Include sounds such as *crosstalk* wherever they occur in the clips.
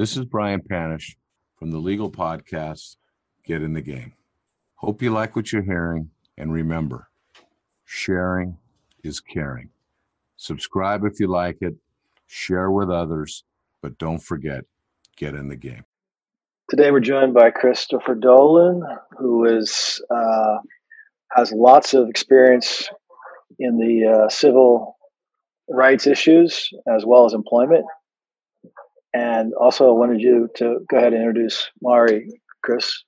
This is Brian Panish from the legal podcast, Get in the Game. Hope you like what you're hearing. And remember, sharing is caring. Subscribe if you like it, share with others, but don't forget, get in the game. Today we're joined by Christopher Dolan, who is uh, has lots of experience in the uh, civil rights issues as well as employment. And also, I wanted you to go ahead and introduce Mari, Chris.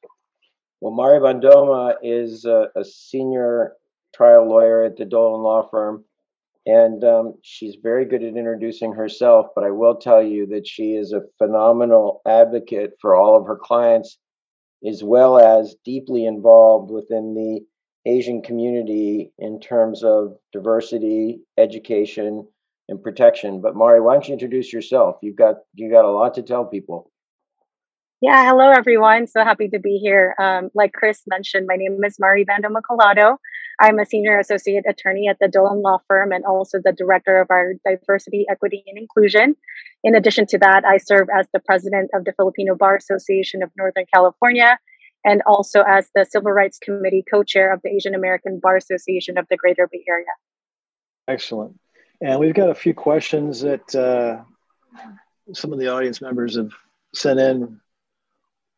Well, Mari Bandoma is a, a senior trial lawyer at the Dolan Law Firm, and um, she's very good at introducing herself. But I will tell you that she is a phenomenal advocate for all of her clients, as well as deeply involved within the Asian community in terms of diversity, education, and protection. But Mari, why don't you introduce yourself? You've got you got a lot to tell people. Yeah, hello everyone. So happy to be here. Um, like Chris mentioned, my name is Mari Bandoma Collado. I'm a senior associate attorney at the Dolan Law Firm and also the director of our diversity, equity, and inclusion. In addition to that, I serve as the president of the Filipino Bar Association of Northern California and also as the Civil Rights Committee co chair of the Asian American Bar Association of the Greater Bay Area. Excellent. And we've got a few questions that uh, some of the audience members have sent in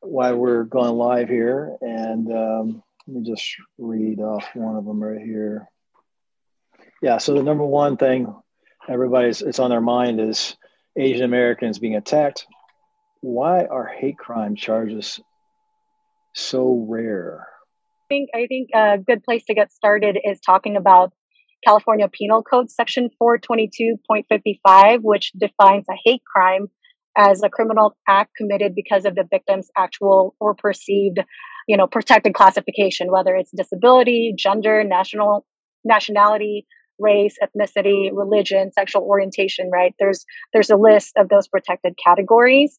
while we're going live here. And um, let me just read off one of them right here. Yeah, so the number one thing everybody's it's on their mind is Asian Americans being attacked. Why are hate crime charges so rare? I think I think a good place to get started is talking about California Penal Code Section 422.55, which defines a hate crime as a criminal act committed because of the victim's actual or perceived, you know, protected classification, whether it's disability, gender, national nationality, race, ethnicity, religion, sexual orientation, right? There's there's a list of those protected categories.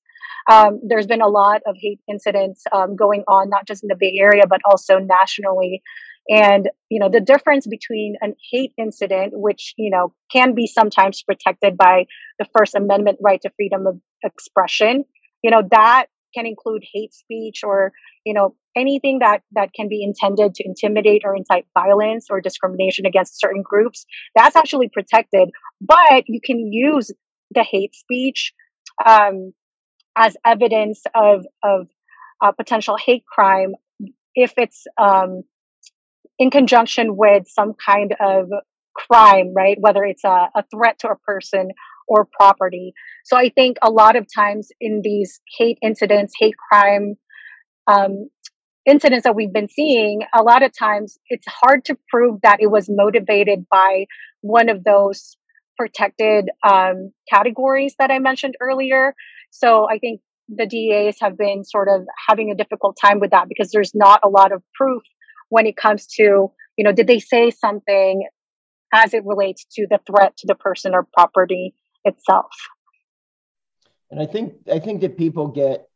Um, there's been a lot of hate incidents um, going on, not just in the Bay Area, but also nationally. And, you know, the difference between an hate incident, which, you know, can be sometimes protected by the First Amendment right to freedom of expression, you know, that can include hate speech or, you know, anything that, that can be intended to intimidate or incite violence or discrimination against certain groups. That's actually protected, but you can use the hate speech, um, as evidence of, of uh, potential hate crime if it's, um, in conjunction with some kind of crime, right? Whether it's a, a threat to a person or property. So I think a lot of times in these hate incidents, hate crime um, incidents that we've been seeing, a lot of times it's hard to prove that it was motivated by one of those protected um, categories that I mentioned earlier. So I think the DAs have been sort of having a difficult time with that because there's not a lot of proof when it comes to, you know, did they say something as it relates to the threat to the person or property itself? And I think I think that people get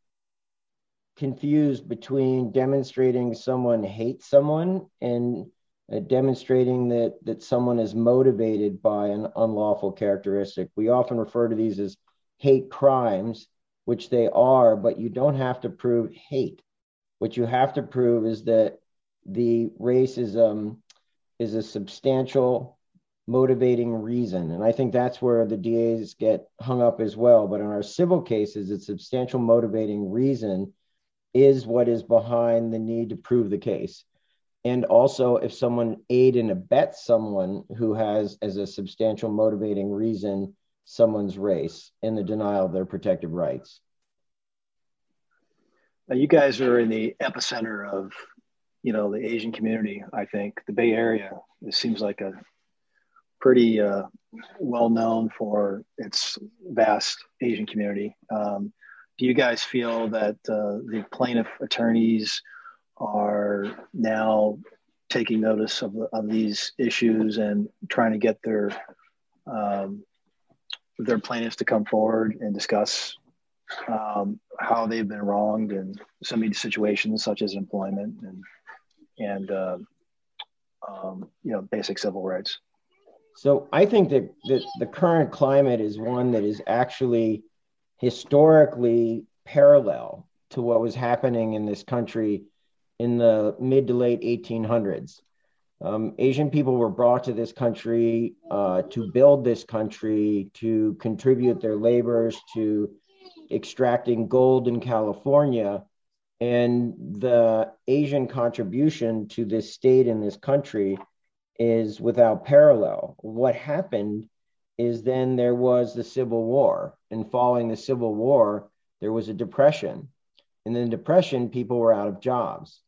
confused between demonstrating someone hates someone and uh, demonstrating that that someone is motivated by an unlawful characteristic. We often refer to these as hate crimes, which they are, but you don't have to prove hate. What you have to prove is that the racism is a substantial motivating reason. And I think that's where the DAs get hung up as well. But in our civil cases, it's substantial motivating reason is what is behind the need to prove the case. And also, if someone aid and abets someone who has as a substantial motivating reason someone's race in the denial of their protective rights. Now, you guys are in the epicenter of you know the Asian community. I think the Bay Area it seems like a pretty uh, well known for its vast Asian community. Um, do you guys feel that uh, the plaintiff attorneys are now taking notice of, of these issues and trying to get their um, their plaintiffs to come forward and discuss um, how they've been wronged in of these situations, such as employment and and uh, um, you know basic civil rights. So I think that, that the current climate is one that is actually historically parallel to what was happening in this country in the mid to late 1800s. Um, Asian people were brought to this country uh, to build this country, to contribute their labors to extracting gold in California. And the Asian contribution to this state and this country is without parallel. What happened is then there was the Civil War. And following the Civil War, there was a depression. And then depression, people were out of jobs.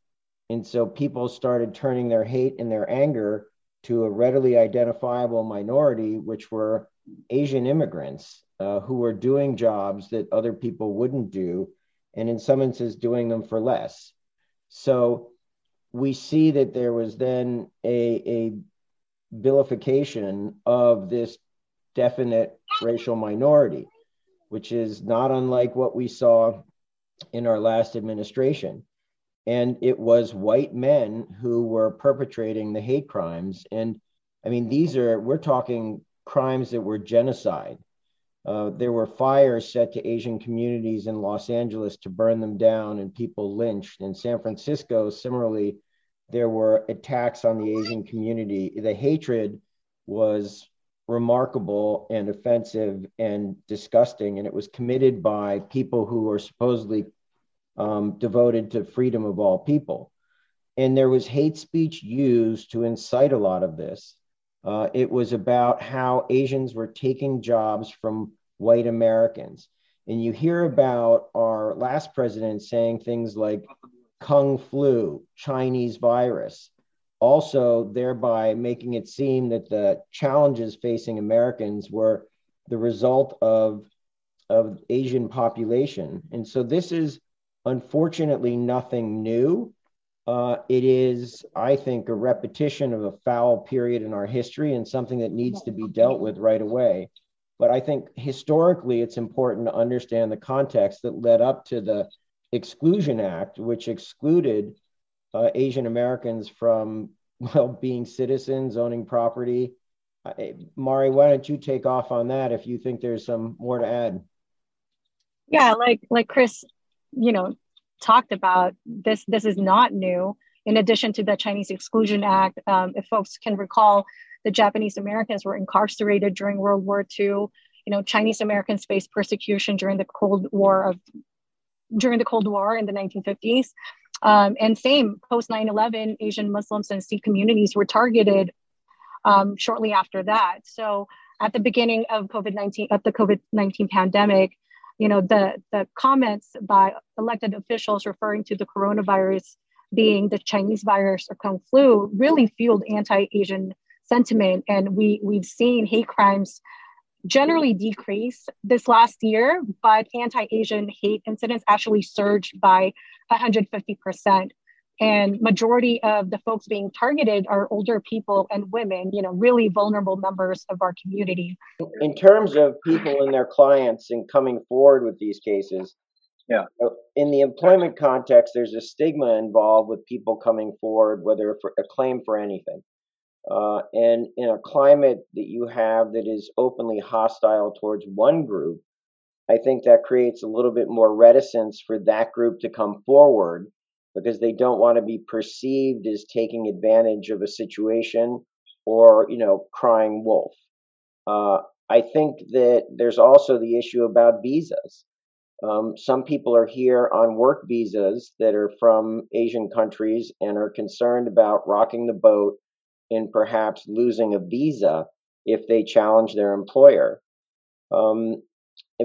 And so people started turning their hate and their anger to a readily identifiable minority, which were Asian immigrants uh, who were doing jobs that other people wouldn't do, and in some instances, doing them for less. So we see that there was then a, a vilification of this definite racial minority, which is not unlike what we saw in our last administration. And it was white men who were perpetrating the hate crimes. And I mean, these are, we're talking crimes that were genocide. Uh, there were fires set to Asian communities in Los Angeles to burn them down and people lynched. In San Francisco, similarly, there were attacks on the Asian community. The hatred was remarkable and offensive and disgusting. And it was committed by people who were supposedly um, devoted to freedom of all people. And there was hate speech used to incite a lot of this. Uh, it was about how Asians were taking jobs from white Americans. And you hear about our last president saying things like Kung flu, Chinese virus, also thereby making it seem that the challenges facing Americans were the result of, of Asian population. And so this is unfortunately nothing new. Uh, it is, I think, a repetition of a foul period in our history and something that needs to be dealt with right away. But I think historically, it's important to understand the context that led up to the Exclusion Act, which excluded uh, Asian Americans from *laughs* well being citizens, owning property. Uh, Mari, why don't you take off on that if you think there's some more to add? Yeah, like like Chris, you know, talked about this. This is not new. In addition to the Chinese Exclusion Act, um, if folks can recall, the Japanese Americans were incarcerated during World War II. You know, Chinese Americans faced persecution during the Cold War of during the Cold War in the 1950s. Um, and same post 9 11, Asian Muslims and Sikh communities were targeted um, shortly after that. So at the beginning of COVID 19, of the COVID 19 pandemic, you know, the, the comments by elected officials referring to the coronavirus being the Chinese virus or Kung flu really fueled anti Asian sentiment. And we, we've seen hate crimes generally decrease this last year, but anti Asian hate incidents actually surged by 150%. And majority of the folks being targeted are older people and women, you know, really vulnerable members of our community. In terms of people and their clients and coming forward with these cases, yeah. In the employment context, there's a stigma involved with people coming forward, whether for a claim for anything. Uh, and in a climate that you have that is openly hostile towards one group, I think that creates a little bit more reticence for that group to come forward because they don't want to be perceived as taking advantage of a situation or, you know, crying wolf. Uh, I think that there's also the issue about visas. Um, some people are here on work visas that are from Asian countries and are concerned about rocking the boat and perhaps losing a visa if they challenge their employer. Um,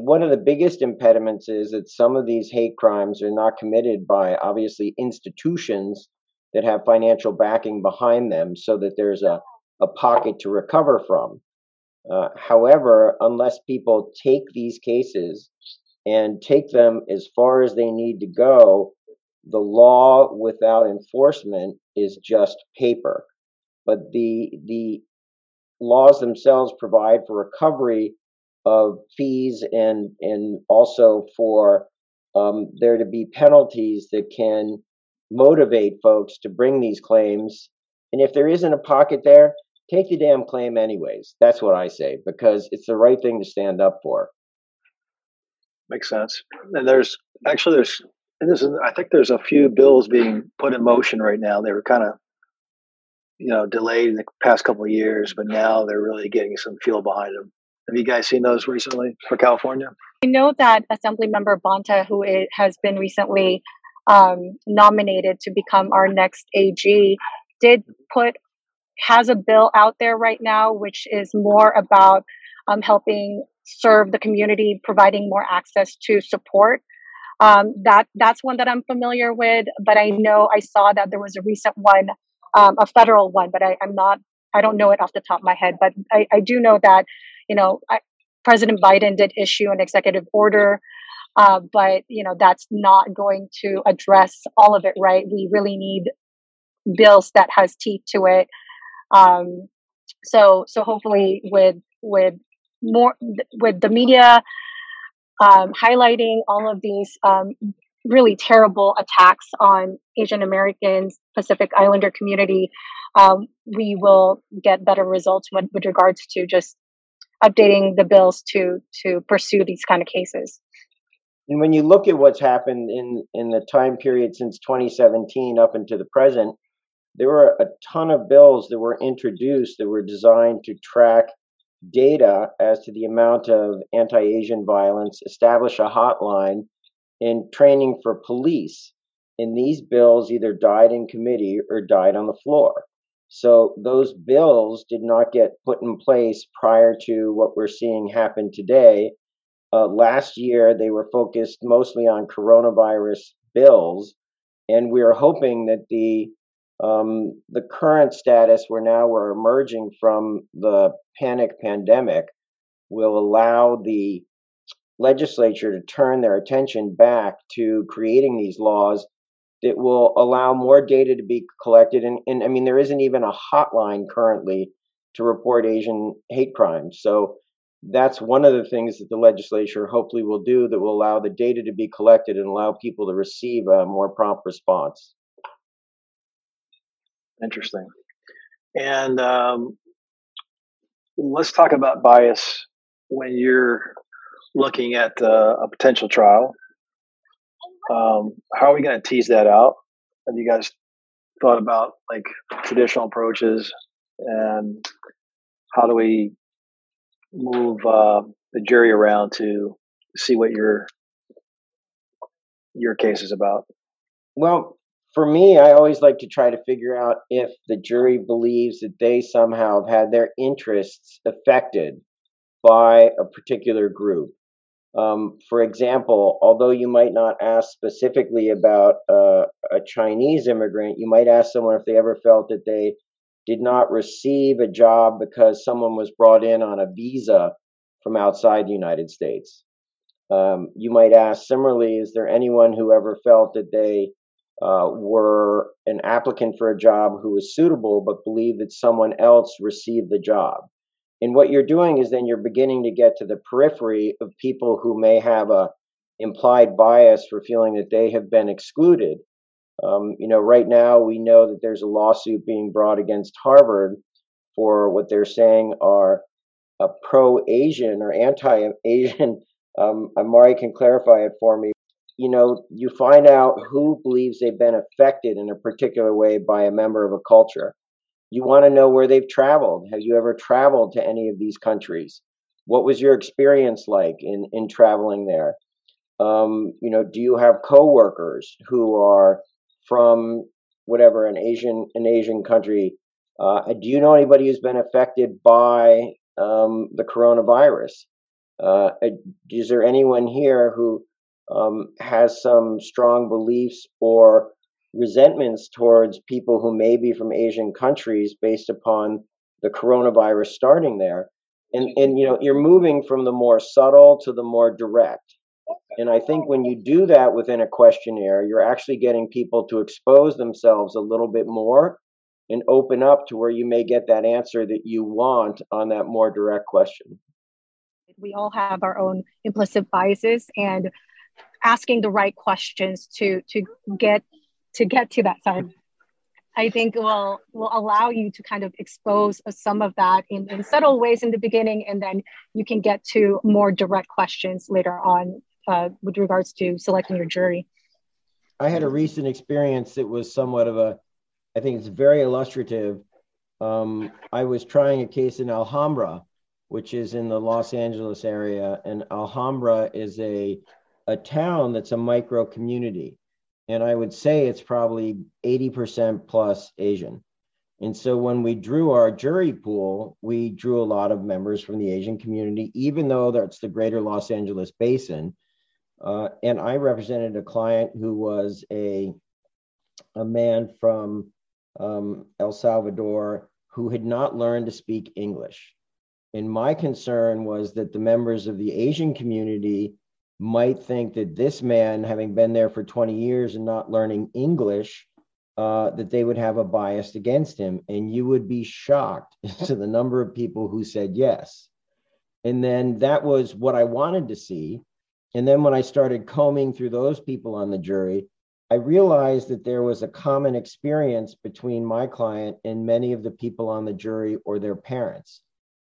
one of the biggest impediments is that some of these hate crimes are not committed by obviously institutions that have financial backing behind them so that there's a, a pocket to recover from. Uh, however, unless people take these cases and take them as far as they need to go, the law without enforcement is just paper but the the laws themselves provide for recovery of fees and and also for um, there to be penalties that can motivate folks to bring these claims. And if there isn't a pocket there, take the damn claim anyways. That's what I say because it's the right thing to stand up for. Makes sense. And there's actually there's and this is, I think there's a few bills being put in motion right now. They were kind of you know delayed in the past couple of years, but now they're really getting some fuel behind them. Have you guys seen those recently for California? I know that Assembly Member Bonta, who has been recently um, nominated to become our next AG, did put has a bill out there right now, which is more about um, helping serve the community, providing more access to support. Um, that that's one that I'm familiar with, but I know I saw that there was a recent one, um, a federal one, but I, am not, I don't know it off the top of my head, but I, I do know that, you know, I, President Biden did issue an executive order, uh, but you know that's not going to address all of it, right? We really need bills that has teeth to it. Um, so so hopefully with with more with the media um, highlighting all of these um, really terrible attacks on Asian Americans, Pacific Islander community, um, we will get better results with, with regards to just updating the bills to to pursue these kind of cases. And when you look at what's happened in in the time period since 2017 up into the present, there were a ton of bills that were introduced that were designed to track data as to the amount of anti Asian violence, establish a hotline, and training for police. And these bills either died in committee or died on the floor. So those bills did not get put in place prior to what we're seeing happen today. Uh, last year, they were focused mostly on coronavirus bills, and we are hoping that the um, the current status where now we're emerging from the panic pandemic will allow the legislature to turn their attention back to creating these laws that will allow more data to be collected. And, and I mean, there isn't even a hotline currently to report Asian hate crimes. So that's one of the things that the legislature hopefully will do that will allow the data to be collected and allow people to receive a more prompt response. Interesting. And um, let's talk about bias when you're looking at uh, a potential trial. Um, how are we going to tease that out? Have you guys thought about like traditional approaches and how do we move uh, the jury around to see what your your case is about? Well, for me, I always like to try to figure out if the jury believes that they somehow have had their interests affected by a particular group. Um, for example, although you might not ask specifically about uh, a Chinese immigrant, you might ask someone if they ever felt that they did not receive a job because someone was brought in on a visa from outside the United States. Um, you might ask similarly, is there anyone who ever felt that they uh, were an applicant for a job who was suitable but believed that someone else received the job. And what you're doing is then you're beginning to get to the periphery of people who may have a implied bias for feeling that they have been excluded. Um, you know, right now we know that there's a lawsuit being brought against Harvard for what they're saying are a pro-Asian or anti-Asian. *laughs* Um, Amari can clarify it for me you know, you find out who believes they've been affected in a particular way by a member of a culture. You want to know where they've traveled. Have you ever traveled to any of these countries? What was your experience like in, in traveling there? Um, you know, do you have coworkers who are from whatever an Asian an Asian country? Uh, do you know anybody who's been affected by um, the coronavirus? Uh, is there anyone here who um, has some strong beliefs or resentments towards people who may be from Asian countries based upon the coronavirus starting there. And, and you know, you're moving from the more subtle to the more direct. And I think when you do that within a questionnaire, you're actually getting people to expose themselves a little bit more and open up to where you may get that answer that you want on that more direct question. We all have our own implicit biases, and asking the right questions to to get to get to that side i think will will allow you to kind of expose some of that in, in subtle ways in the beginning and then you can get to more direct questions later on uh, with regards to selecting your jury? I had a recent experience that was somewhat of a, I think it's very illustrative. Um, I was trying a case in Alhambra, which is in the Los Angeles area, and Alhambra is a a town that's a micro community, and I would say it's probably eighty percent plus Asian. And so when we drew our jury pool, we drew a lot of members from the Asian community, even though that's the greater Los Angeles basin. Uh, and I represented a client who was a, a man from um, El Salvador who had not learned to speak English. And my concern was that the members of the Asian community might think that this man, having been there for 20 years and not learning English, uh, that they would have a bias against him. And you would be shocked *laughs* to the number of people who said yes. And then that was what I wanted to see. And then when I started combing through those people on the jury, I realized that there was a common experience between my client and many of the people on the jury or their parents.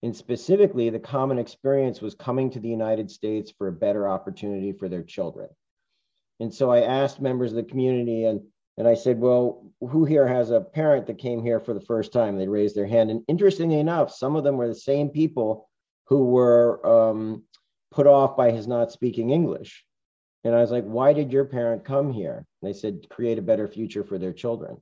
And specifically, the common experience was coming to the United States for a better opportunity for their children. And so I asked members of the community, and and I said, Well, who here has a parent that came here for the first time? They raised their hand. And interestingly enough, some of them were the same people who were um, put off by his not speaking English. And I was like, Why did your parent come here? And they said, Create a better future for their children.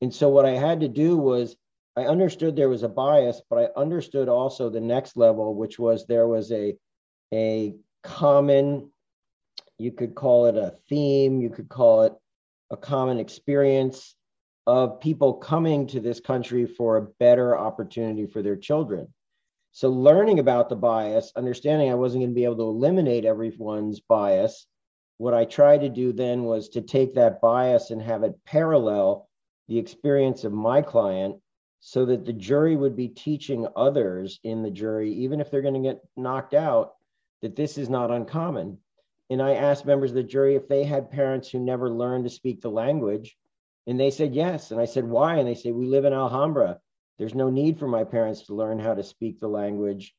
And so what I had to do was, I understood there was a bias, but I understood also the next level, which was there was a, a common, you could call it a theme, you could call it a common experience of people coming to this country for a better opportunity for their children. So, learning about the bias, understanding I wasn't going to be able to eliminate everyone's bias, what I tried to do then was to take that bias and have it parallel the experience of my client so that the jury would be teaching others in the jury, even if they're going to get knocked out, that this is not uncommon and I asked members of the jury if they had parents who never learned to speak the language. And they said yes. And I said, why? And they said, we live in Alhambra. There's no need for my parents to learn how to speak the language.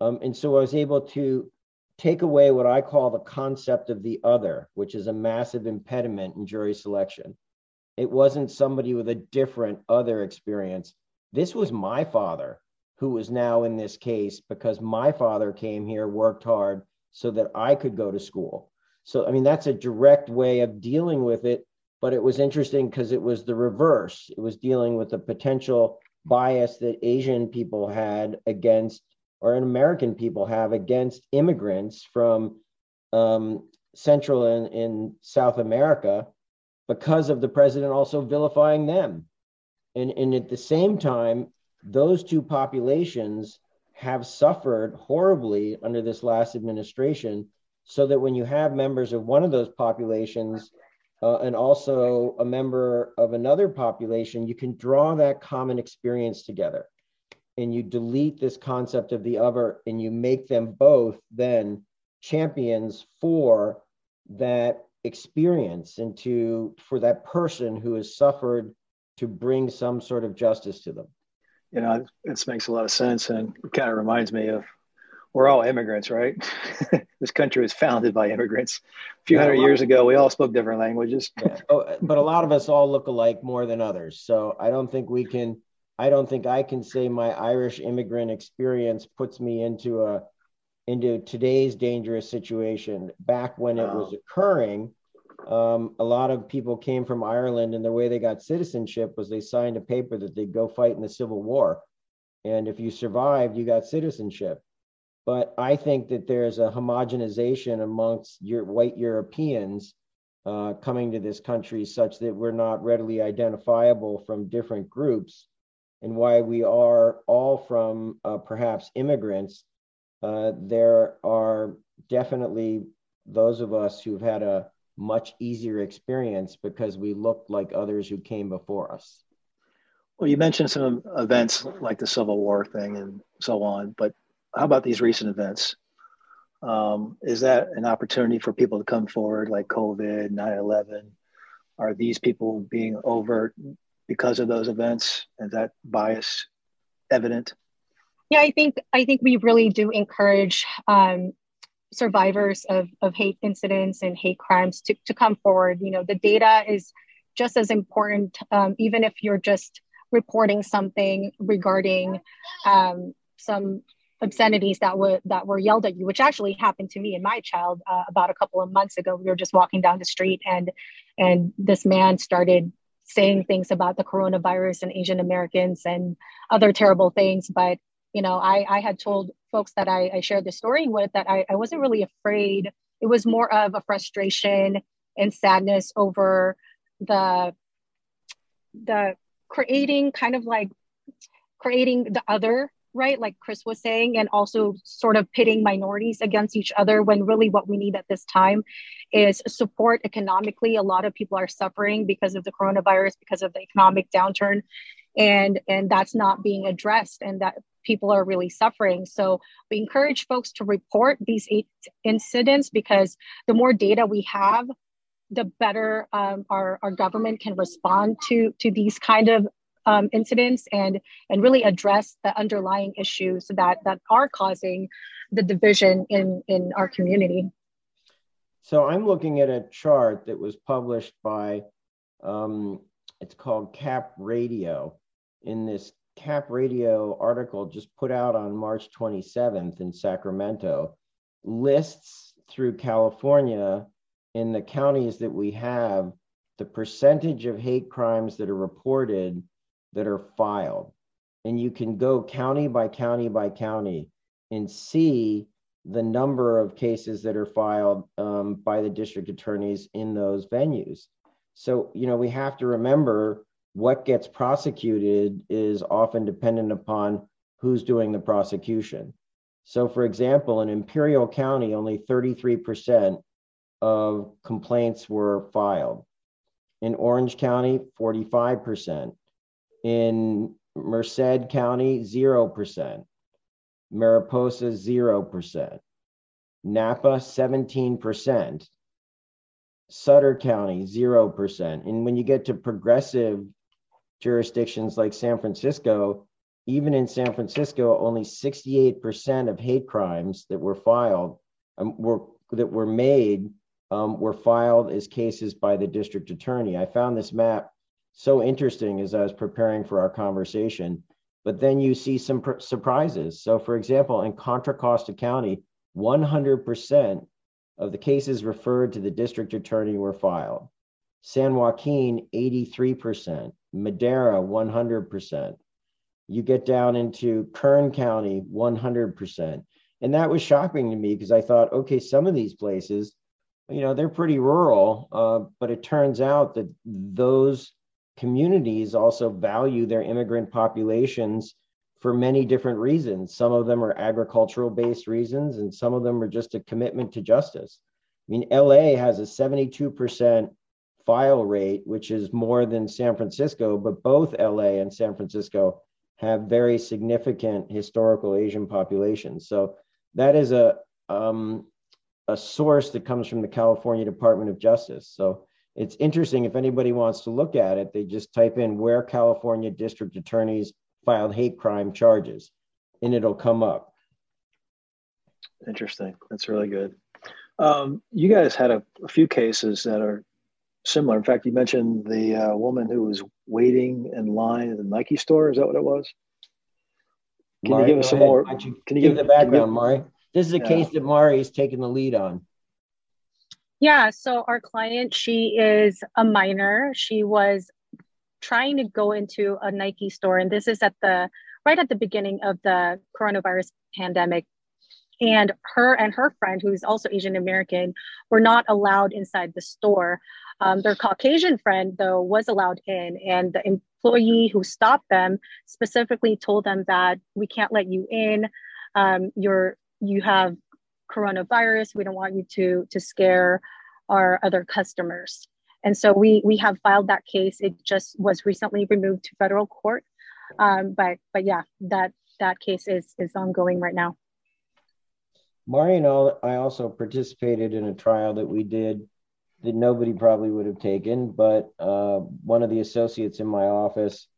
Um, and so I was able to take away what I call the concept of the other, which is a massive impediment in jury selection. It wasn't somebody with a different other experience. This was my father who was now in this case because my father came here, worked hard, so that I could go to school. So, I mean, that's a direct way of dealing with it. But it was interesting because it was the reverse. It was dealing with the potential bias that Asian people had against, or an American people have against immigrants from um, Central and in South America because of the president also vilifying them. And, and at the same time, those two populations have suffered horribly under this last administration so that when you have members of one of those populations uh, and also a member of another population, you can draw that common experience together. And you delete this concept of the other and you make them both then champions for that experience and to for that person who has suffered to bring some sort of justice to them you know, this makes a lot of sense, and it kind of reminds me of we're all immigrants, right? *laughs* this country was founded by immigrants. A few yeah, hundred years ago, we all spoke different languages. yeah. oh, but a lot of us all look alike more than others. So I don't think we can. I don't think I can say my Irish immigrant experience puts me into a into today's dangerous situation. Back when it was oh. occurring, um, a lot of people came from Ireland, and the way they got citizenship was they signed a paper that they'd go fight in the Civil War. And if you survived, you got citizenship. But I think that there's a homogenization amongst your white Europeans uh, coming to this country such that we're not readily identifiable from different groups. And why we are all from uh, perhaps immigrants, uh, there are definitely those of us who've had a much easier experience because we looked like others who came before us. Well, you mentioned some events like the Civil War thing and so on, but how about these recent events? Um, is that an opportunity for people to come forward like COVID, 9 11? Are these people being overt because of those events? Is that bias evident? Yeah, I think I think we really do encourage um, survivors of, of hate incidents and hate crimes to, to come forward. You know, the data is just as important, um, even if you're just reporting something regarding um, some obscenities that were that were yelled at you, which actually happened to me and my child uh, about a couple of months ago. We were just walking down the street, and and this man started saying things about the coronavirus and Asian Americans and other terrible things. But you know, I I had told folks that I, I shared the story with that I, I wasn't really afraid. It was more of a frustration and sadness over the the creating kind of like creating the other right? Like chris was saying and also sort of pitting minorities against each other when really what we need at this time is support economically. A lot of people are suffering because of the coronavirus because of the economic downturn and and that's not being addressed. And that people are really suffering so we encourage folks to report these incidents because the more data we have the better um, our, our government can respond to to these kind of um, incidents and and really address the underlying issues that that are causing the division in in our community. So I'm looking at a chart that was published by um, it's called Cap Radio. In this Cap Radio article just put out on March 27th in Sacramento, lists through California in the counties that we have the percentage of hate crimes that are reported that are filed. And you can go county by county by county and see the number of cases that are filed um, by the district attorneys in those venues. So, you know, we have to remember what gets prosecuted is often dependent upon who's doing the prosecution. So, for example, in Imperial County, only 33% of complaints were filed. In Orange County, 45%. In Merced County, 0%. Mariposa, 0%. Napa, 17%. Sutter County, 0%. And when you get to progressive jurisdictions like San Francisco, even in San Francisco, only 68% of hate crimes that were filed um, were that were made um, were filed as cases by the district attorney. I found this map so interesting as I was preparing for our conversation. But then you see some pr- surprises. So, for example, in Contra Costa County, 100% of the cases referred to the district attorney were filed. San Joaquin, 83%. Madera, 100%. You get down into Kern County, 100%. And that was shocking to me because I thought, okay, some of these places, you know, they're pretty rural, uh, but it turns out that those communities also value their immigrant populations for many different reasons. Some of them are agricultural based reasons, and some of them are just a commitment to justice. I mean, LA has a 72% file rate, which is more than San Francisco, but both LA and San Francisco have very significant historical Asian populations. So that is a um, a source that comes from the California Department of Justice. So it's interesting if anybody wants to look at it, they just type in where California district attorneys filed hate crime charges and it'll come up. Interesting. That's really good. Um, you guys had a, a, few cases that are similar. In fact, you mentioned the uh, woman who was waiting in line at the Nike store. Is that what it was? Can Mari, you give us some ahead. more? You, can you give, give the background, Mari? This is a yeah. case that Mari is taking the lead on. Yeah, so our client, she is a minor. She was trying to go into a Nike store, and this is at the right at the beginning of the coronavirus pandemic. And her and her friend, who's also Asian American, were not allowed inside the store. Um, their Caucasian friend, though, was allowed in, and the employee who stopped them specifically told them that we can't let you in. Um, you're you have coronavirus. We don't want you to to scare our other customers. And so we we have filed that case. It just was recently removed to federal court. Um, but but yeah, that that case is is ongoing right now. Marian, I also participated in a trial that we did that nobody probably would have taken, but uh, one of the associates in my office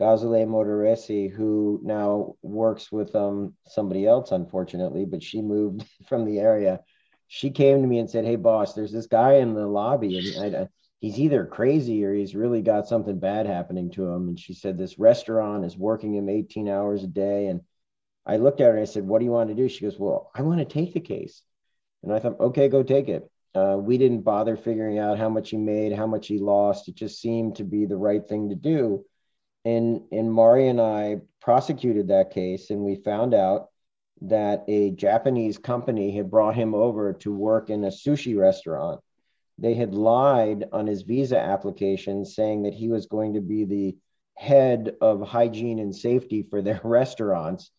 Gazale Motoresi, who now works with um, somebody else, unfortunately, but she moved *laughs* from the area. she came to me and said, "Hey, boss, there's this guy in the lobby, and I, he's either crazy or he's really got something bad happening to him." And she said, "This restaurant is working him 18 hours a day." And I looked at her and I said, "What do you want to do?" She goes, "Well, I want to take the case." And I thought, "Okay, go take it." Uh, we didn't bother figuring out how much he made, how much he lost. It just seemed to be the right thing to do. And and Mari and I prosecuted that case, and we found out that a Japanese company had brought him over to work in a sushi restaurant. They had lied on his visa application, saying that he was going to be the head of hygiene and safety for their *laughs* restaurants.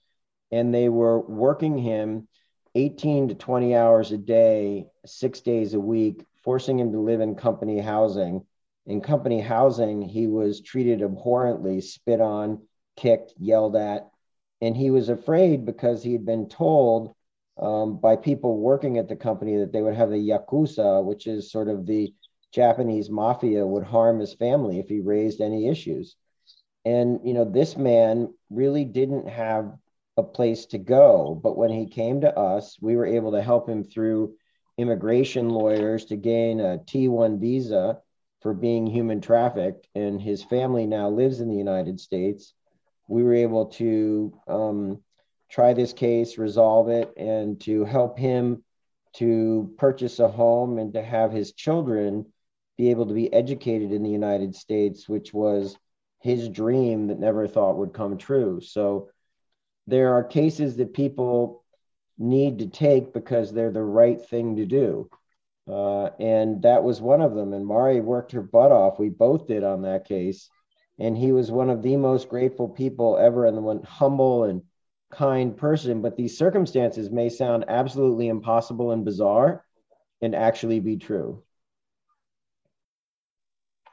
And they were working him 18 to 20 hours a day, six days a week, forcing him to live in company housing. In company housing, he was treated abhorrently, spit on, kicked, yelled at and he was afraid because he had been told um, by people working at the company that they would have the yakuza, which is sort of the Japanese mafia, would harm his family if he raised any issues. And you know, this man really didn't have a place to go. But when he came to us, we were able to help him through immigration lawyers to gain a T1 visa for being human trafficked. And his family now lives in the United States we were able to um, try this case, resolve it, and to help him to purchase a home and to have his children be able to be educated in the United States, which was his dream that never thought would come true. So there are cases that people need to take because they're the right thing to do. Uh, and that was one of them. And Mari worked her butt off. We both did on that case and he was one of the most grateful people ever and the one humble and kind person but these circumstances may sound absolutely impossible and bizarre and actually be true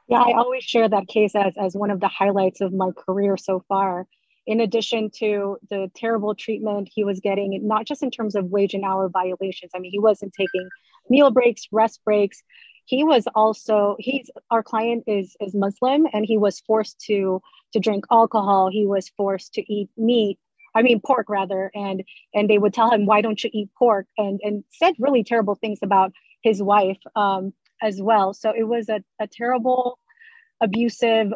yeah i always share that case as, as one of the highlights of my career so far in addition to the terrible treatment he was getting not just in terms of wage and hour violations. I mean he wasn't taking meal breaks rest breaks. He was also he's our client is is muslim and he was forced to to drink alcohol. He was forced to eat meat i mean pork rather and and they would tell him why don't you eat pork? And and said really terrible things about his wife um, as well. So it was a, a terrible abusive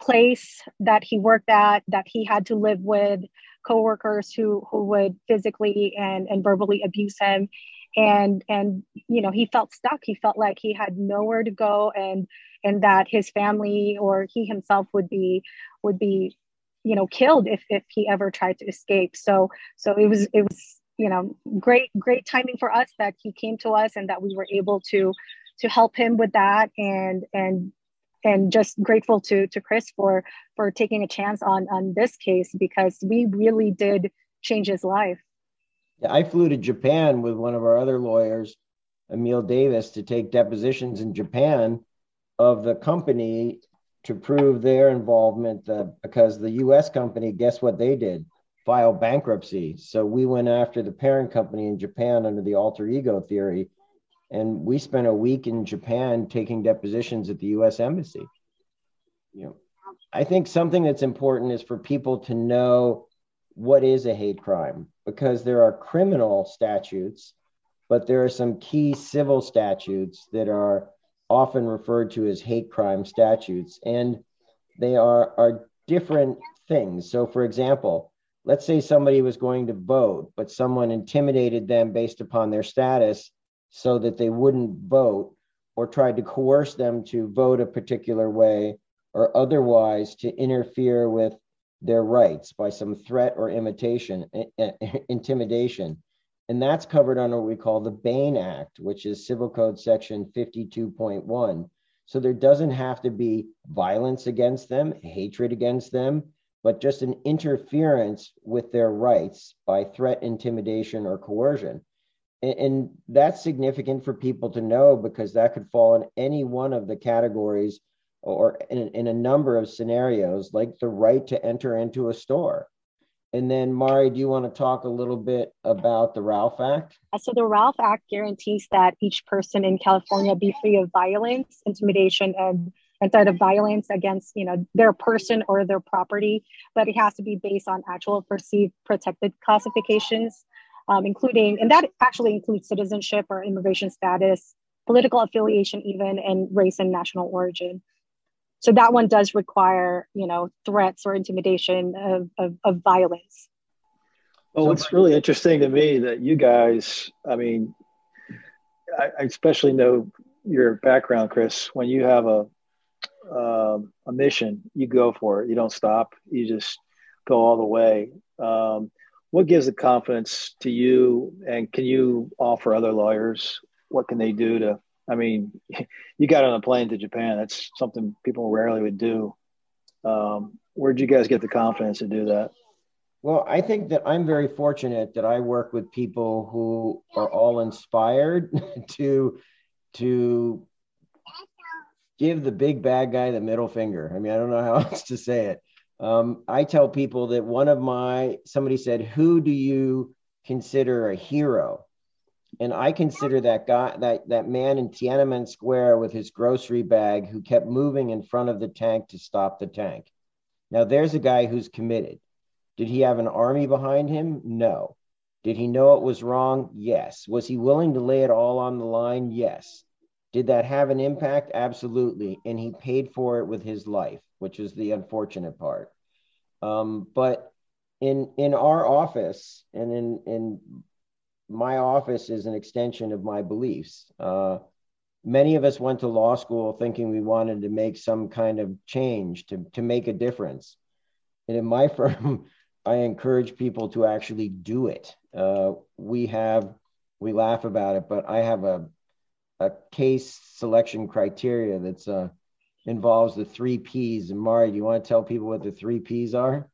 place that he worked at that he had to live with coworkers who who would physically and and verbally abuse him. And and you know he felt stuck. He felt like he had nowhere to go and and that his family or he himself would be would be you know killed if if he ever tried to escape. So so it was it was you know great great timing for us that he came to us and that we were able to to help him with that and and and just grateful to to Chris for for taking a chance on on this case because we really did change his life Yeah, I flew to Japan with one of our other lawyers, Emil Davis, to take depositions in Japan of the company to prove their involvement uh, because the US company, guess what they did? File bankruptcy. So we went after the parent company in Japan under the alter ego theory. And we spent a week in Japan taking depositions at the US embassy. You know, I think something that's important is for people to know what is a hate crime because there are criminal statutes, but there are some key civil statutes that are often referred to as hate crime statutes, and they are, are different things. So, for example, let's say somebody was going to vote, but someone intimidated them based upon their status so that they wouldn't vote or tried to coerce them to vote a particular way or otherwise to interfere with their rights by some threat or imitation, *laughs* intimidation. And that's covered under what we call the Bane Act, which is Civil Code Section 52.1. So there doesn't have to be violence against them, hatred against them, but just an interference with their rights by threat, intimidation, or coercion. And, and that's significant for people to know because that could fall in any one of the categories or in, in a number of scenarios, like the right to enter into a store. And then, Mari, do you want to talk a little bit about the Ralph Act? Uh, so, the Ralph Act guarantees that each person in California be free of violence, intimidation, and, and of violence against, you know, their person or their property. But it has to be based on actual perceived protected classifications um, including, and that actually includes citizenship or immigration status, political affiliation, even, and race and national origin. So that one does require, you know, threats or intimidation of, of, of violence. Well, it's really interesting to me that you guys, I mean, I, I especially know your background, Chris. When you have a um, a mission, you go for it. You don't stop. You just go all the way. Um, what gives the confidence to you? And can you offer other lawyers? What can they do to? I mean, *laughs* you got on a plane to Japan. That's something people rarely would do. Um, where'd you guys get the confidence to do that? Well, I think that I'm very fortunate that I work with people who are all inspired *laughs* to to give the big bad guy the middle finger. I mean, I don't know how *laughs* else to say it. Um, I tell people that one of my somebody said, "Who do you consider a hero?" And I consider that guy, that that man in Tiananmen Square with his grocery bag, who kept moving in front of the tank to stop the tank. Now, there's a guy who's committed. Did he have an army behind him? No. Did he know it was wrong? Yes. Was he willing to lay it all on the line? Yes. Did that have an impact? Absolutely. And he paid for it with his life, which is the unfortunate part. Um, but in in our office and in in my office is an extension of my beliefs. Uh, many of us went to law school thinking we wanted to make some kind of change to to make a difference. And in my *laughs* firm, I encourage people to actually do it. Uh, we have, we laugh about it, but I have a, a case selection criteria that's uh, involves the three P's. And Mari, do you want to tell people what the three P's are?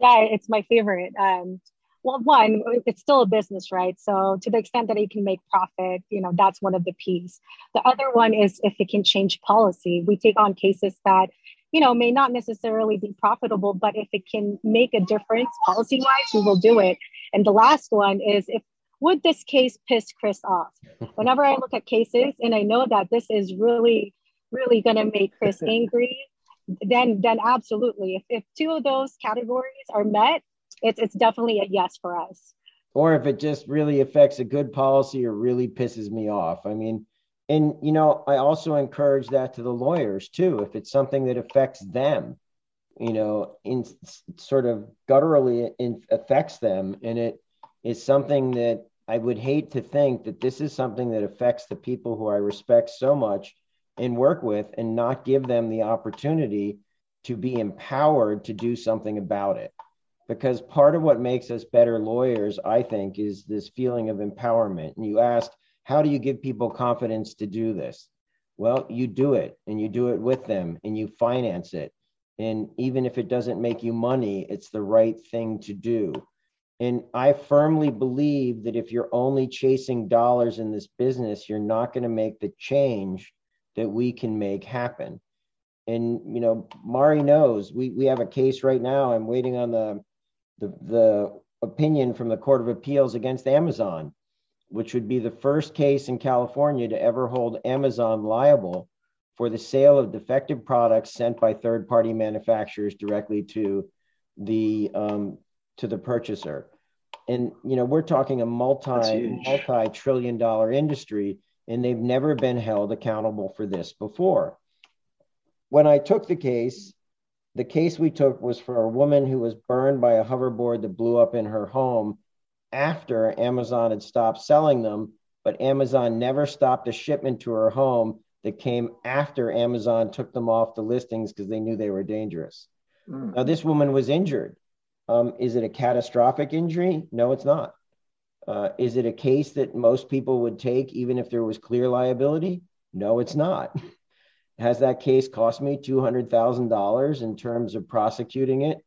Yeah, it's my favorite. Um, well, one, it's still a business, right? So to the extent that it can make profit, you know, that's one of the P's. The other one is if it can change policy. We take on cases that you know, may not necessarily be profitable, but if it can make a difference policy wise, we will do it. And the last one is if would this case piss Chris off? *laughs* Whenever I look at cases and I know that this is really, really going *laughs* to make Chris angry, then then absolutely. If, if two of those categories are met, it's it's definitely a yes for us. Or if it just really affects a good policy or really pisses me off. I mean, and you know i also encourage that to the lawyers too if it's something that affects them you know in sort of gutturally in, affects them and it is something that i would hate to think that this is something that affects the people who i respect so much and work with and not give them the opportunity to be empowered to do something about it because part of what makes us better lawyers i think is this feeling of empowerment and you asked how do you give people confidence to do this? Well, you do it and you do it with them and you finance it. And even if it doesn't make you money, it's the right thing to do. And I firmly believe that if you're only chasing dollars in this business, you're not going to make the change that we can make happen. And you know, Mari knows we we have a case right now. I'm waiting on the the, the opinion from the Court of Appeals against Amazon which would be the first case in California to ever hold Amazon liable for the sale of defective products sent by third-party manufacturers directly to the um, to the purchaser. And you know, we're talking a multi multi-trillion dollar industry, and they've never been held accountable for this before. When I took the case, the case we took was for a woman who was burned by a hoverboard that blew up in her home after Amazon had stopped selling them, but Amazon never stopped a shipment to her home that came after Amazon took them off the listings because they knew they were dangerous. Mm. Now, this woman was injured. Um, is it a catastrophic injury? No, it's not. Uh, is it a case that most people would take even if there was clear liability? No, it's not. *laughs* Has that case cost me $200,000 in terms of prosecuting it?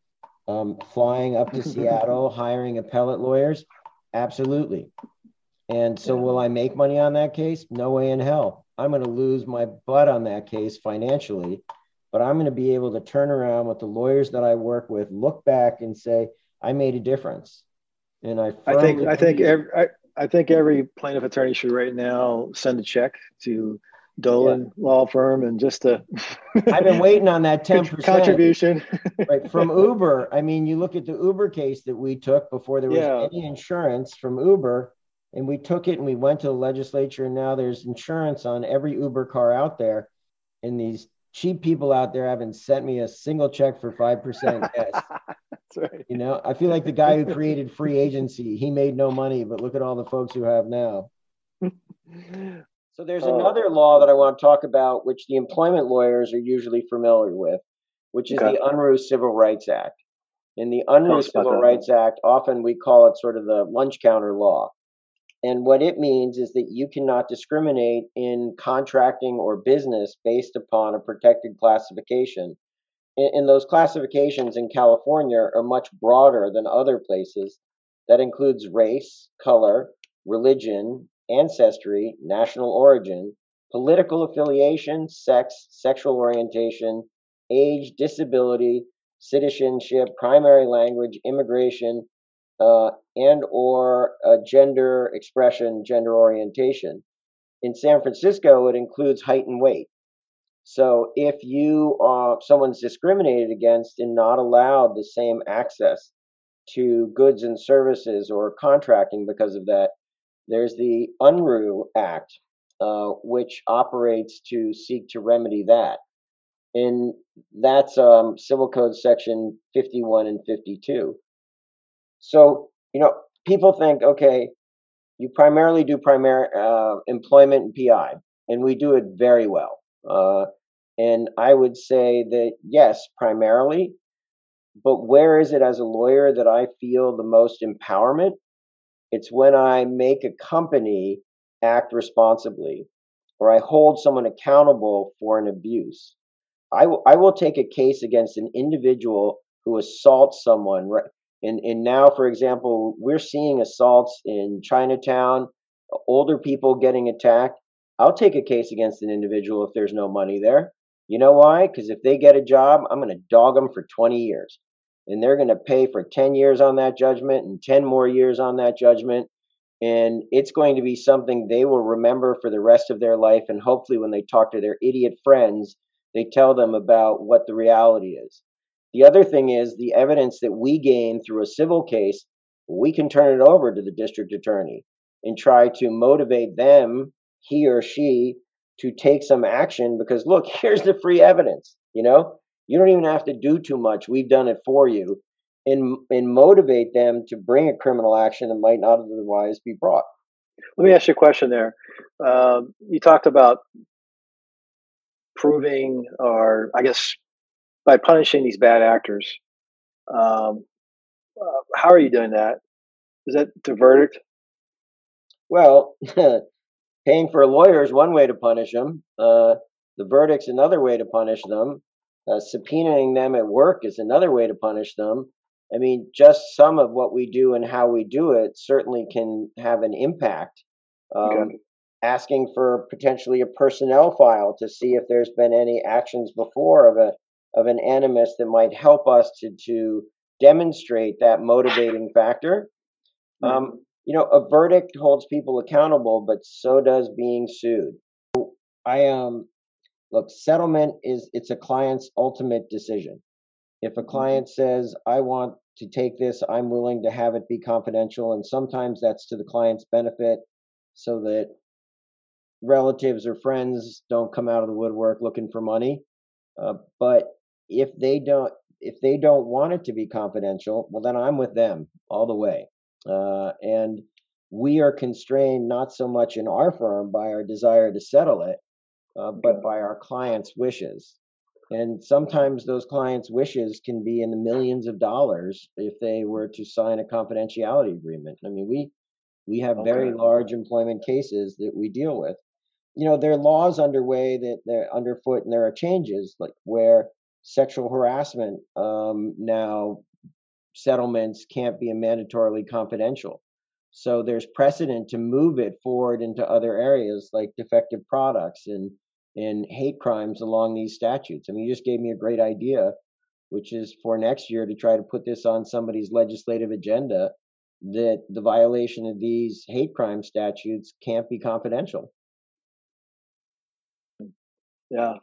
Um, flying up to *laughs* Seattle, hiring appellate lawyers? Absolutely. And so, will I make money on that case? No way in hell. I'm going to lose my butt on that case financially, but I'm going to be able to turn around with the lawyers that I work with, look back and say, I made a difference. And I, I think, I think every, I, I think every plaintiff attorney should right now send a check to Dolan law firm and just a I've been waiting on that *laughs* 10% contribution. *laughs* right from Uber. I mean, you look at the Uber case that we took before there was Yeah. any insurance from Uber, and we took it and we went to the legislature, and now there's insurance on every Uber car out there. And these cheap people out there haven't sent me a single check for 5% yes. *laughs* That's right. You know, I feel like the guy who created free *laughs* agency, he made no money, but look at all the folks who have now. So there's Oh. another law that I want to talk about, which the employment lawyers are usually familiar with, which is Okay. the Unruh Civil Rights Act. In the Unruh Civil. Rights Act, often we call it sort of the lunch counter law. And what it means is that you cannot discriminate in contracting or business based upon a protected classification. And, those classifications in California are much broader than other places. That includes race, color, religion, ancestry, national origin, political affiliation, sex, sexual orientation, age, disability, citizenship, primary language, immigration, uh, and or gender expression, gender orientation. In San Francisco, it includes height and weight. So if you uh, someone's discriminated against and not allowed the same access to goods and services or contracting because of that, there's the Unruh Act, uh, which operates to seek to remedy that. And that's um, Civil Code Section 51 and 52. So, you know, people think, okay, you primarily do primary uh, employment and PI, and we do it very well. Uh, and I would say that yes, primarily, but where is it as a lawyer that I feel the most empowerment? It's when I make a company act responsibly or I hold someone accountable for an abuse. I, w- I will take a case against an individual who assaults someone. And, and now, for example, we're seeing assaults in Chinatown, older people getting attacked. I'll take a case against an individual if there's no money there. You know why? Because if they get a job, I'm going to dog them for 20 years. And they're going to pay for 10 years on that judgment and 10 more years on that judgment. And it's going to be something they will remember for the rest of their life. And hopefully, when they talk to their idiot friends, they tell them about what the reality is. The other thing is the evidence that we gain through a civil case, we can turn it over to the district attorney and try to motivate them, he or she, to take some action because look, *laughs* here's the free evidence. You know, you don't even have to do too much. We've done it for you. And, and motivate them to bring a criminal action that might not otherwise be brought. Let me ask you a question there. Um, you talked about proving, or I guess by punishing these bad actors. Um, uh, how are you doing that? Is that the verdict? Well, *laughs* paying for a lawyer is one way to punish them. Uh, the verdict's another way to punish them. Uh, subpoenaing them at work is another way to punish them. I mean, just some of what we do and how we do it certainly can have an impact. Um, Okay. Asking for potentially a personnel file to see if there's been any actions before of a of an animus that might help us to to demonstrate that motivating factor. Um, you know, a verdict holds people accountable, but so does being sued. I um look, settlement is it's a client's ultimate decision. If a client says, I want to take this, I'm willing to have it be confidential, and sometimes that's to the client's benefit so that relatives or friends don't come out of the woodwork looking for money. Uh, but if they don't if they don't want it to be confidential, well then I'm with them all the way. Uh, and we are constrained not so much in our firm by our desire to settle it, uh, but by our clients' wishes. And sometimes those clients' wishes can be in the millions of dollars if they were to sign a confidentiality agreement. I mean, we we have very large employment cases that we deal with. You know, there are laws underway that they're underfoot, and there are changes like where sexual harassment um, now settlements can't be mandatorily confidential. So there's precedent to move it forward into other areas like defective products and and hate crimes along these statutes. I mean, you just gave me a great idea, which is for next year to try to put this on somebody's legislative agenda that the violation of these hate crime statutes can't be confidential. Yeah.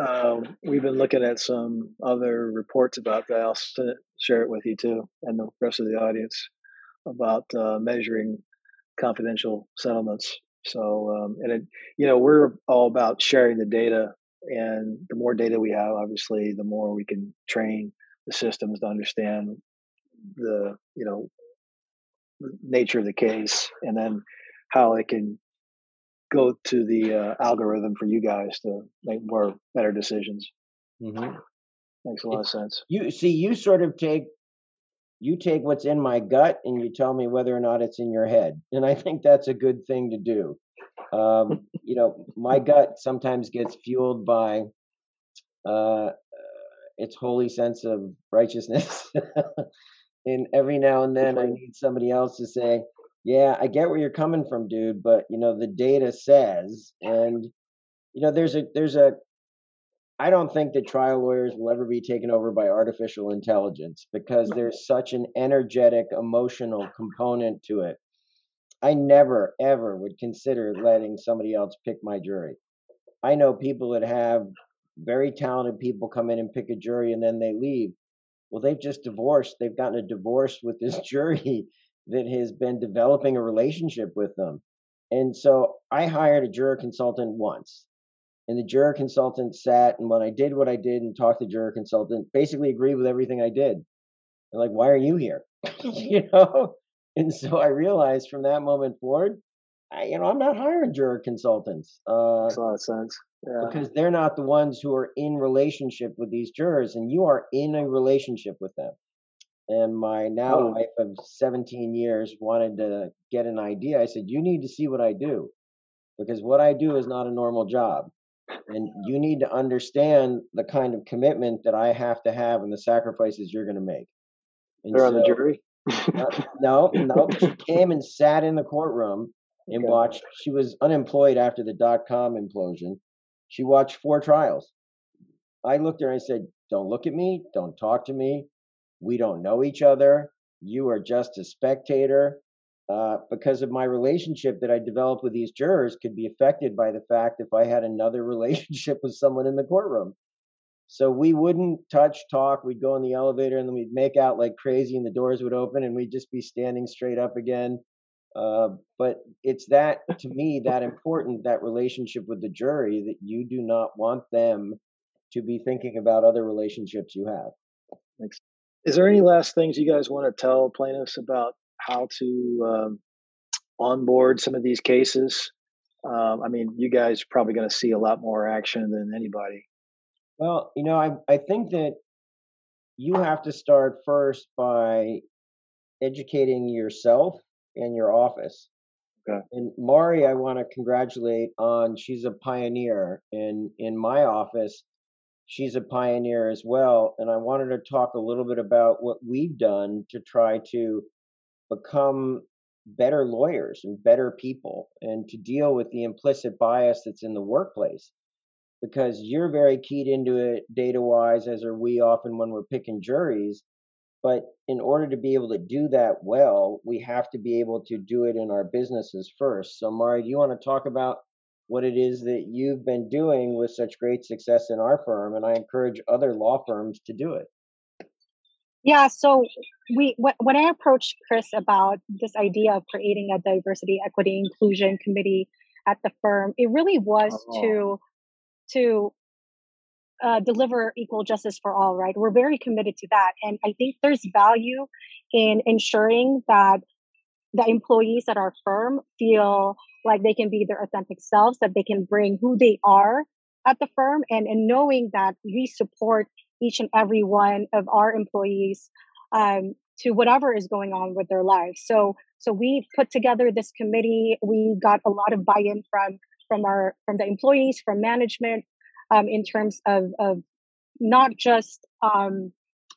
Um, we've been looking at some other reports about that. I'll share it with you too, and the rest of the audience about uh, measuring confidential settlements. So, um, and it, you know, we're all about sharing the data, and the more data we have, obviously, the more we can train the systems to understand the, you know, nature of the case, and then how it can go to the uh, algorithm for you guys to make more better decisions. Mm-hmm. Makes a lot of sense. You see, you sort of take you take what's in my gut and you tell me whether or not it's in your head, and I think that's a good thing to do. Um, you know, my gut sometimes gets fueled by uh, its holy sense of righteousness, *laughs* and every now and then I need somebody else to say, yeah, I get where you're coming from, dude, but you know, the data says and you know, there's a there's a I don't think that trial lawyers will ever be taken over by artificial intelligence because there's such an energetic, emotional component to it. I never, ever would consider letting somebody else pick my jury. I know people that have very talented people come in and pick a jury and then they leave. Well, they've just divorced. They've gotten a divorce with this *laughs* jury that has been developing a relationship with them. And so I hired a juror consultant once. And the juror consultant sat, and when I did what I did and talked to the juror consultant, basically agreed with everything I did. And like, why are you here? *laughs* you know? And so I realized from that moment forward, I, you know, I'm not hiring juror consultants. Uh, Makes a lot of sense. Yeah. Because they're not the ones who are in relationship with these jurors, and you are in a relationship with them and my now oh. wife of 17 years wanted to get an idea. I said, You need to see what I do because what I do is not a normal job. And you need to understand the kind of commitment that I have to have and the sacrifices you're going to make. And They're so, on the jury? no, *laughs* no. She came and sat in the courtroom and okay. watched. She was unemployed after the dot com implosion. She watched four trials. I looked at her and I said, Don't look at me. Don't talk to me we don't know each other. You are just a spectator. Uh, because of my relationship that I developed with these jurors could be affected by the fact if I had another *laughs* relationship with someone in the courtroom. So we wouldn't touch, talk. We'd go in the elevator and then we'd make out like crazy, and the doors would open, and we'd just be standing straight up again. Uh, but it's that to me that important that relationship with the jury that you do not want them to be thinking about other relationships you have. Thanks. Is there any last things you guys want to tell plaintiffs about how to um, onboard some of these cases? Um, I mean, you guys are probably going to see a lot more action than anybody. Well, you know, I I think that you have to start first by educating yourself and your office. Okay. And Mari, I want to congratulate on she's a pioneer in in my office she's a pioneer as well. And I wanted to talk a little bit about what we've done to try to become better lawyers and better people and to deal with the implicit bias that's in the workplace. Because you're very keyed into it data wise, as are we often when we're picking juries. But in order to be able to do that well, we have to be able to do it in our businesses first. So, Mari, do you want to talk about what it is that you've been doing with such great success in our firm and i encourage other law firms to do it yeah so we when i approached chris about this idea of creating a diversity equity inclusion committee at the firm it really was oh. to to uh, deliver equal justice for all right we're very committed to that and i think there's value in ensuring that the employees at our firm feel like they can be their authentic selves, that they can bring who they are at the firm, and, and knowing that we support each and every one of our employees um, to whatever is going on with their lives. So, so we put together this committee. We got a lot of buy-in from from our from the employees, from management, um, in terms of of not just um,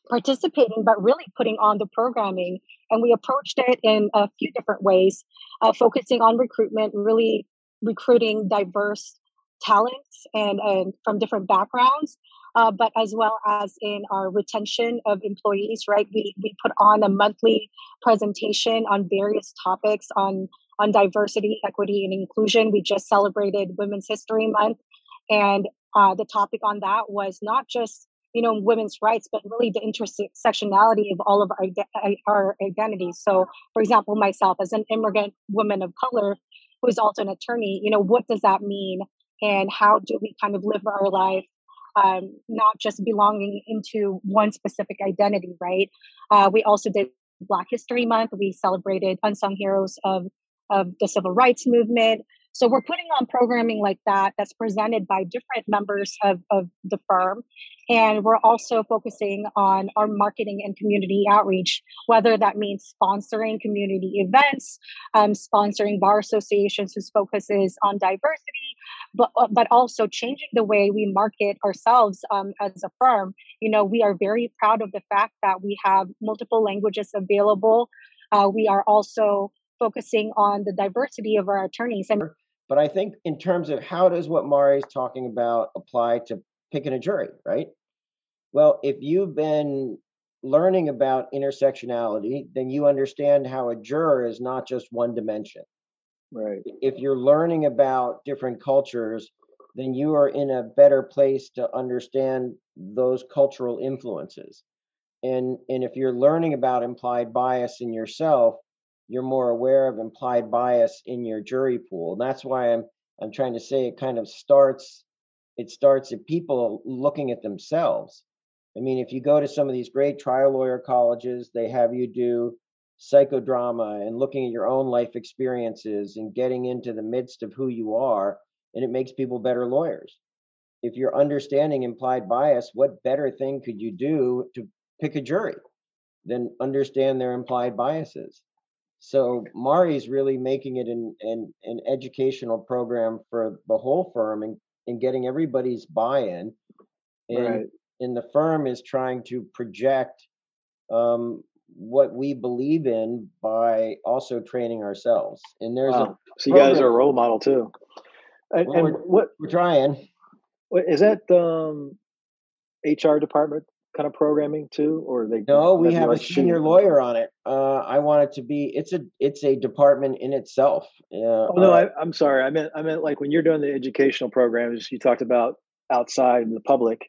participating, but really putting on the programming. And we approached it in a few different ways, uh, focusing on recruitment, really recruiting diverse talents and, and from different backgrounds. Uh, but as well as in our retention of employees, right? We we put on a monthly presentation on various topics on on diversity, equity, and inclusion. We just celebrated Women's History Month, And uh, the topic on that was not just you know women's rights but really the intersectionality of all of our, our identities so for example myself as an immigrant woman of color who is also an attorney you know what does that mean? And how do we kind of live our life um, not just belonging into one specific identity right? Uh, we also did black history month. We celebrated unsung heroes of of the civil rights movement so we're putting on programming like that that's presented by different members of, of the firm. And we're also focusing on our marketing and community outreach, whether that means sponsoring community events, um, sponsoring bar associations whose focus is on diversity, but, uh, but also changing the way we market ourselves um, as a firm. You know, we are very proud of the fact that we have multiple languages available. Uh, we are also focusing on the diversity of our attorneys and but I think in terms of how does what Mari is talking about apply to picking a jury, right? Well, if you've been learning about intersectionality, then you understand how a juror is not just one dimension. Right. If you're learning about different cultures, then you are in a better place to understand those cultural influences. And and if you're learning about implied bias in yourself, you're more aware of implied bias in your jury pool. And that's why I'm I'm trying to say it kind of starts it starts at people looking at themselves. I mean, if you go to some of these great trial lawyer colleges, they have you do psychodrama and looking at your own life experiences and getting into the midst of who you are, and it makes people better lawyers. If you're understanding implied bias, what better thing could you do to pick a jury than understand their implied biases? So Mari's really making it an, an, an educational program for the whole firm and, and getting everybody's buy-in. And, right. and the firm is trying to project um, what we believe in by also training ourselves. And there's wow. a so you guys are a role model too. And, well, and we're, what we're trying. What, is that um, HR department kind of programming too, or they? No, we have a senior shooting? lawyer on it. Uh, I want it to be. It's a it's a department in itself. Uh, oh no, uh, I, am sorry. I meant I meant like when you're doing the educational programs, you talked about outside in the public.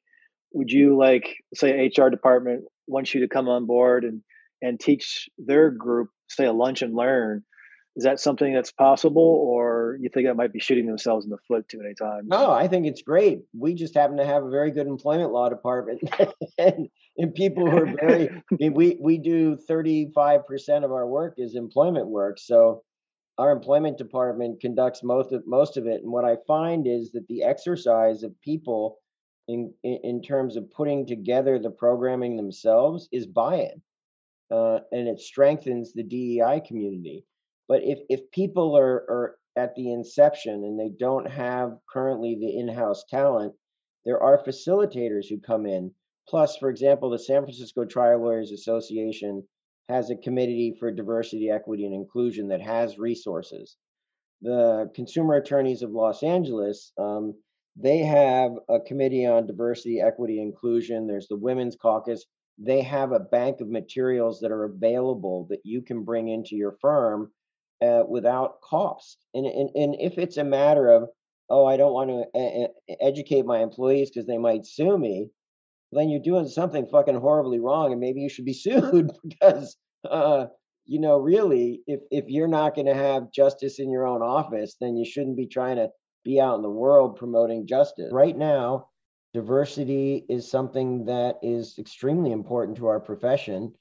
Would you like say HR department wants you to come on board and and teach their group, say a lunch and learn? Is that something that's possible, or you think that might be shooting themselves in the foot too many times? No, I think it's great. We just happen to have a very good employment law department, *laughs* and, and people who are very. I mean, we we do thirty five percent of our work is employment work, so our employment department conducts most of most of it. And what I find is that the exercise of people in in, in terms of putting together the programming themselves is buy-in, uh, and it strengthens the DEI community but if if people are are at the inception and they don't have currently the in-house talent, there are facilitators who come in. Plus, for example, the San Francisco Trial Lawyers Association has a committee for diversity, equity, and inclusion that has resources. The Consumer Attorneys of Los Angeles, um, they have a committee on diversity, equity, inclusion. There's the Women's Caucus. They have a bank of materials that are available that you can bring into your firm uh, without cost. And, and, and if it's a matter of, oh, I don't want to educate my employees because they might sue me, then you're doing something fucking horribly wrong, and maybe you should be *laughs* sued because, uh, you know, really, if if you're not going to have justice in your own office, then you shouldn't be trying to be out in the world promoting justice. Right now, diversity is something that is extremely important to our profession,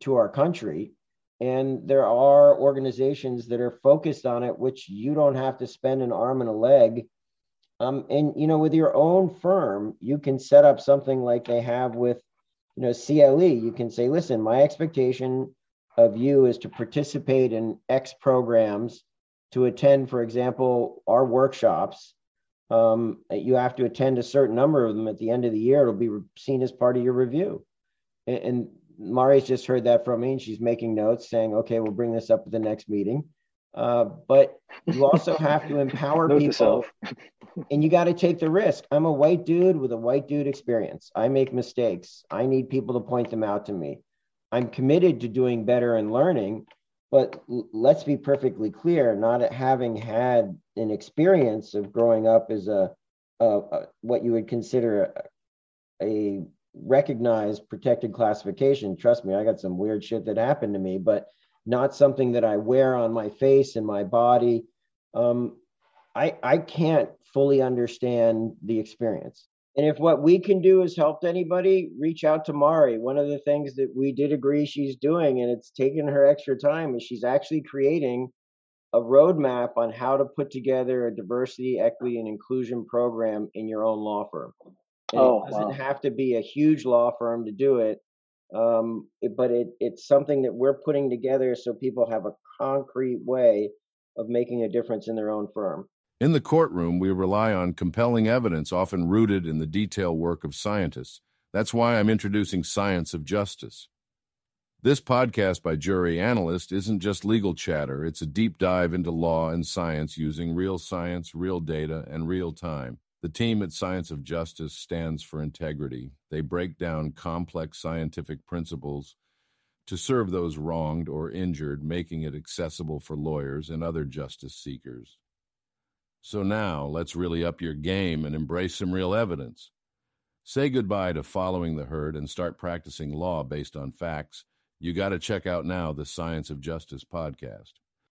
to our country, and there are organizations that are focused on it which you don't have to spend an arm and a leg. Um, and you know with your own firm you can set up something like they have with you know cle you can say listen my expectation of you is to participate in x programs to attend for example our workshops. Um, you have to attend a certain number of them at the end of the year. It'll be seen as part of your review. And, and Mari's just heard that from me, and she's making notes saying, "Okay, we'll bring this up at the next meeting." Uh, but you also have to empower people, and you got to take the risk. I'm a white dude with a white dude experience. I make mistakes. I need people to point them out to me. I'm committed to doing better and learning, but let's be perfectly clear: not having had an experience of growing up as a uh, uh, what you would consider a, a recognized protected classification. Trust me, I got some weird shit that happened to me, but not something that I wear on my face and my body. Um, I I can't fully understand the experience. And if what we can do is help anybody, reach out to Mari. One of the things that we did agree she's doing, and it's taken her extra time, is she's actually creating a roadmap on how to put together a diversity, equity, and inclusion program in your own law firm. And Oh, it doesn't wow. have to be a huge law firm to do it, um, it- but it, it's something that we're putting together so people have a concrete way of making a difference in their own firm. In the courtroom, we rely on compelling evidence, often rooted in the detailed work of scientists. That's why I'm introducing Science of Justice. This podcast by Jury Analyst isn't just legal chatter, it's a deep dive into law and science using real science, real data, and real time. The team at Science of Justice stands for integrity. They break down complex scientific principles to serve those wronged or injured, making it accessible for lawyers and other justice seekers. So now, let's really up your game and embrace some real evidence. Say goodbye to following the herd and start practicing law based on facts. You got to check out now the Science of Justice podcast.